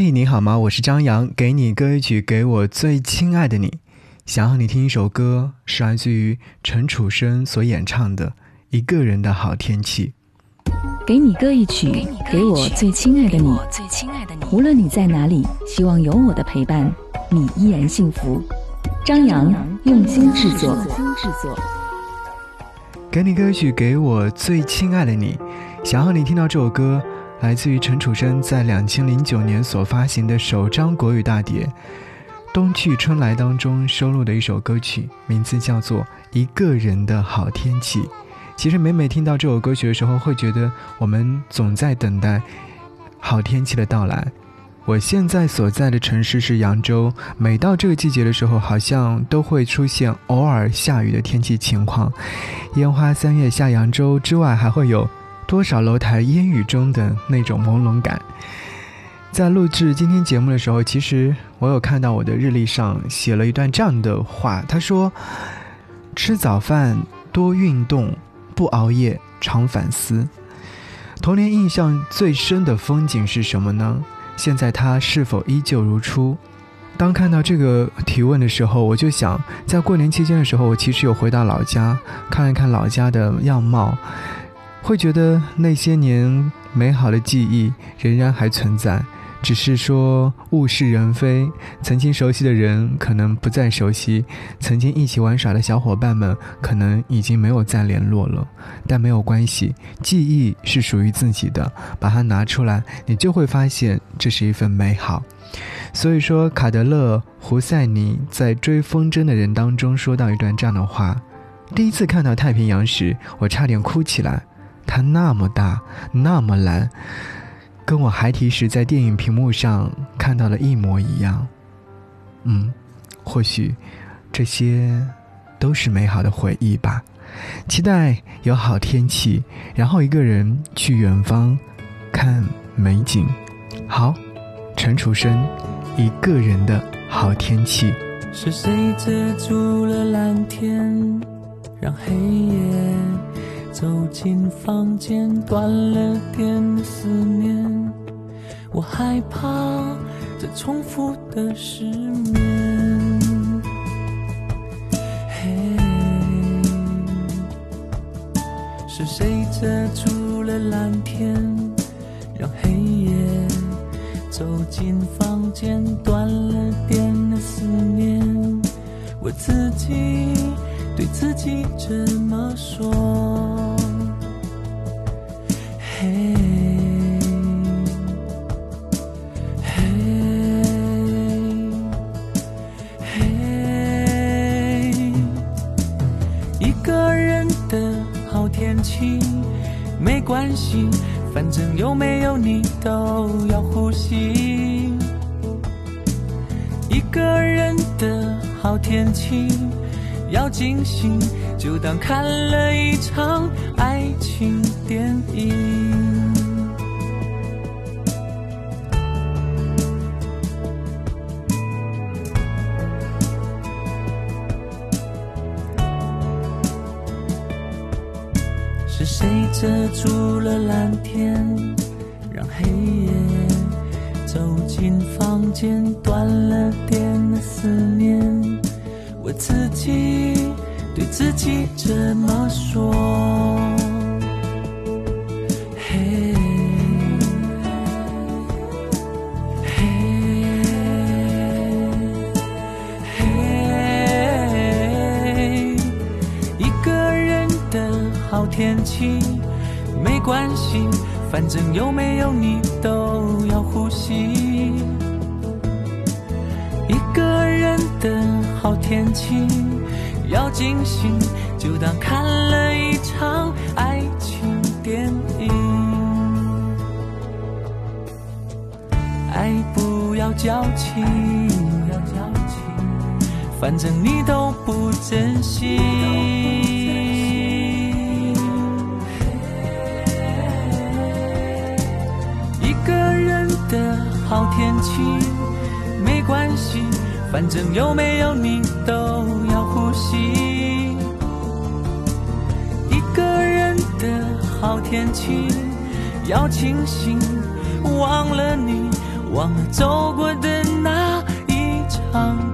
嘿，你好吗？我是张扬，给你歌一曲，给我最亲爱的你。想要你听一首歌，是来自于陈楚生所演唱的《一个人的好天气》。给你歌一曲，给我最亲爱的你。无论你在哪里，希望有我的陪伴，你依然幸福。张扬用心制作。给你歌曲，给我最亲爱的你。想要你听到这首歌。来自于陈楚生在两千零九年所发行的首张国语大碟《冬去春来》当中收录的一首歌曲，名字叫做《一个人的好天气》。其实每每听到这首歌曲的时候，会觉得我们总在等待好天气的到来。我现在所在的城市是扬州，每到这个季节的时候，好像都会出现偶尔下雨的天气情况。烟花三月下扬州之外，还会有。多少楼台烟雨中的那种朦胧感，在录制今天节目的时候，其实我有看到我的日历上写了一段这样的话。他说：“吃早饭，多运动，不熬夜，常反思。童年印象最深的风景是什么呢？现在它是否依旧如初？”当看到这个提问的时候，我就想，在过年期间的时候，我其实有回到老家，看了看老家的样貌。会觉得那些年美好的记忆仍然还存在，只是说物是人非，曾经熟悉的人可能不再熟悉，曾经一起玩耍的小伙伴们可能已经没有再联络了。但没有关系，记忆是属于自己的，把它拿出来，你就会发现这是一份美好。所以说，卡德勒·胡塞尼在《追风筝的人》当中说到一段这样的话：第一次看到太平洋时，我差点哭起来。它那么大，那么蓝，跟我孩提时在电影屏幕上看到的一模一样。嗯，或许这些都是美好的回忆吧。期待有好天气，然后一个人去远方看美景。好，陈楚生，一个人的好天气。是谁遮住了蓝天，让黑夜？走进房间，断了电的思念，我害怕这重复的失眠。嘿，是谁遮住了蓝天，让黑夜走进房间，断了电的思念，我自己。对自己这么说，嘿，嘿，嘿，一个人的好天气没关系，反正有没有你都要呼吸。一个人的好天气。要惊醒，就当看了一场爱情电影。是谁遮住了蓝天，让黑夜走进房间，断了电的思念？我自己对自己这么说，嘿，嘿，嘿，一个人的好天气没关系，反正有没有你都惊醒，就当看了一场爱情电影。爱不要矫情，反正你都不珍惜。一个人的好天气没关系。反正有没有你都要呼吸，一个人的好天气要清醒，忘了你，忘了走过的那一场。